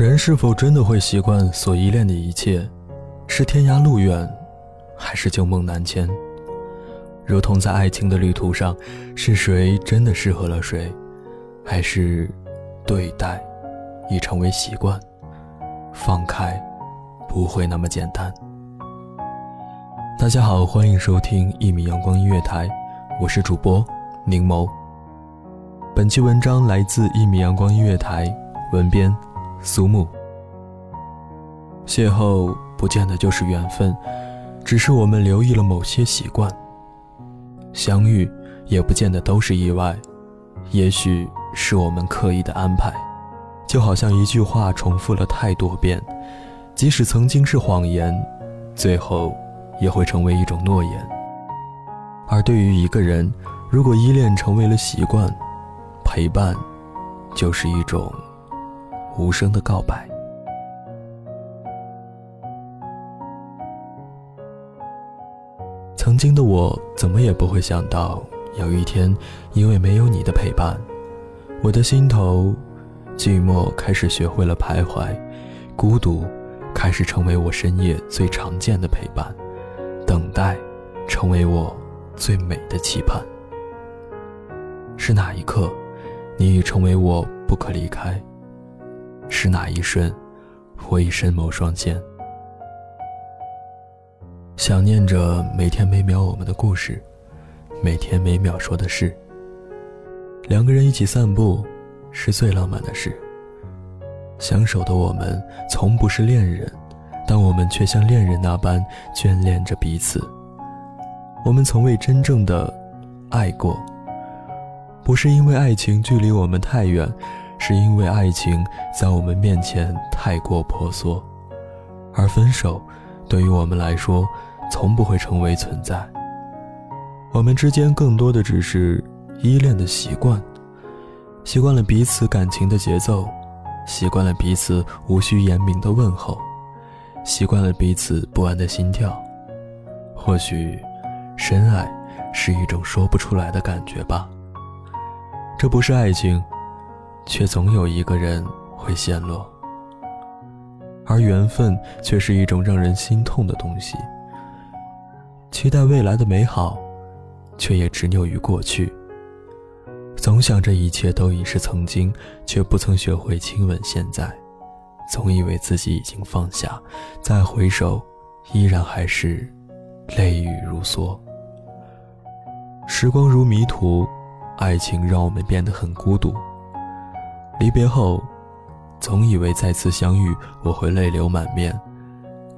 人是否真的会习惯所依恋的一切？是天涯路远，还是旧梦难牵？如同在爱情的旅途上，是谁真的适合了谁，还是对待已成为习惯？放开不会那么简单。大家好，欢迎收听一米阳光音乐台，我是主播宁某。本期文章来自一米阳光音乐台，文编。苏木，邂逅不见得就是缘分，只是我们留意了某些习惯。相遇也不见得都是意外，也许是我们刻意的安排。就好像一句话重复了太多遍，即使曾经是谎言，最后也会成为一种诺言。而对于一个人，如果依恋成为了习惯，陪伴就是一种。无声的告白。曾经的我，怎么也不会想到，有一天，因为没有你的陪伴，我的心头寂寞开始学会了徘徊，孤独开始成为我深夜最常见的陪伴，等待成为我最美的期盼。是哪一刻，你已成为我不可离开？是哪一瞬，我已深眸双肩，想念着每天每秒我们的故事，每天每秒说的事。两个人一起散步，是最浪漫的事。相守的我们从不是恋人，但我们却像恋人那般眷恋着彼此。我们从未真正的爱过，不是因为爱情距离我们太远。是因为爱情在我们面前太过婆娑，而分手对于我们来说从不会成为存在。我们之间更多的只是依恋的习惯，习惯了彼此感情的节奏，习惯了彼此无需言明的问候，习惯了彼此不安的心跳。或许，深爱是一种说不出来的感觉吧。这不是爱情。却总有一个人会陷落，而缘分却是一种让人心痛的东西。期待未来的美好，却也执拗于过去。总想着一切都已是曾经，却不曾学会亲吻现在。总以为自己已经放下，再回首，依然还是泪雨如梭。时光如迷途，爱情让我们变得很孤独。离别后，总以为再次相遇我会泪流满面，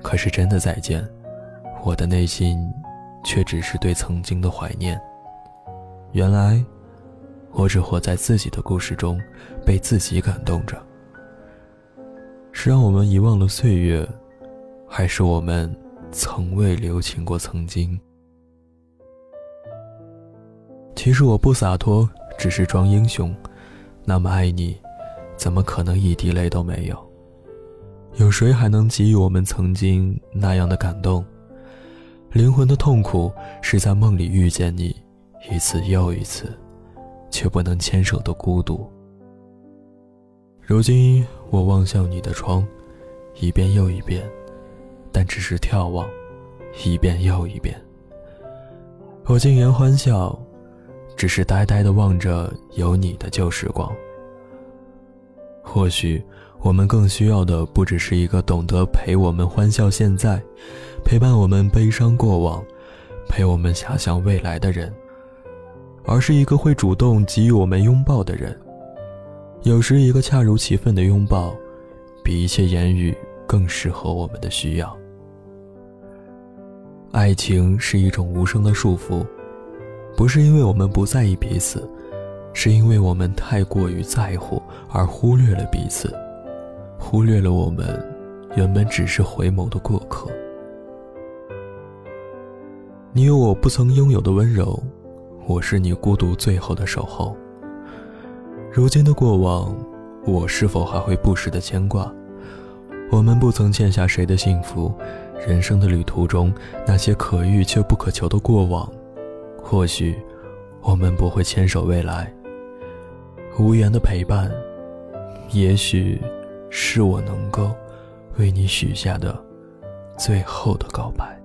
可是真的再见，我的内心却只是对曾经的怀念。原来，我只活在自己的故事中，被自己感动着。是让我们遗忘了岁月，还是我们从未留情过曾经？其实我不洒脱，只是装英雄。那么爱你。怎么可能一滴泪都没有？有谁还能给予我们曾经那样的感动？灵魂的痛苦是在梦里遇见你，一次又一次，却不能牵手的孤独。如今我望向你的窗，一遍又一遍，但只是眺望，一遍又一遍。我尽言欢笑，只是呆呆地望着有你的旧时光。或许我们更需要的，不只是一个懂得陪我们欢笑现在，陪伴我们悲伤过往，陪我们遐想未来的人，而是一个会主动给予我们拥抱的人。有时，一个恰如其分的拥抱，比一切言语更适合我们的需要。爱情是一种无声的束缚，不是因为我们不在意彼此，是因为我们太过于在乎而忽略了彼此，忽略了我们原本只是回眸的过客。你有我不曾拥有的温柔，我是你孤独最后的守候。如今的过往，我是否还会不时的牵挂？我们不曾欠下谁的幸福，人生的旅途中那些可遇却不可求的过往，或许我们不会牵手未来。无言的陪伴，也许是我能够为你许下的最后的告白。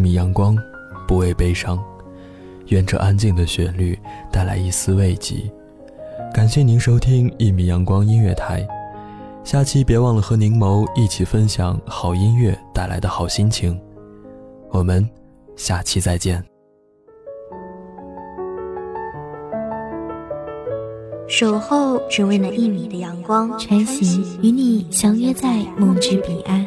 米阳光，不畏悲伤。愿这安静的旋律带来一丝慰藉。感谢您收听一米阳光音乐台，下期别忘了和柠檬一起分享好音乐带来的好心情。我们下期再见。守候只为那一米的阳光，穿行与你相约在梦之彼岸。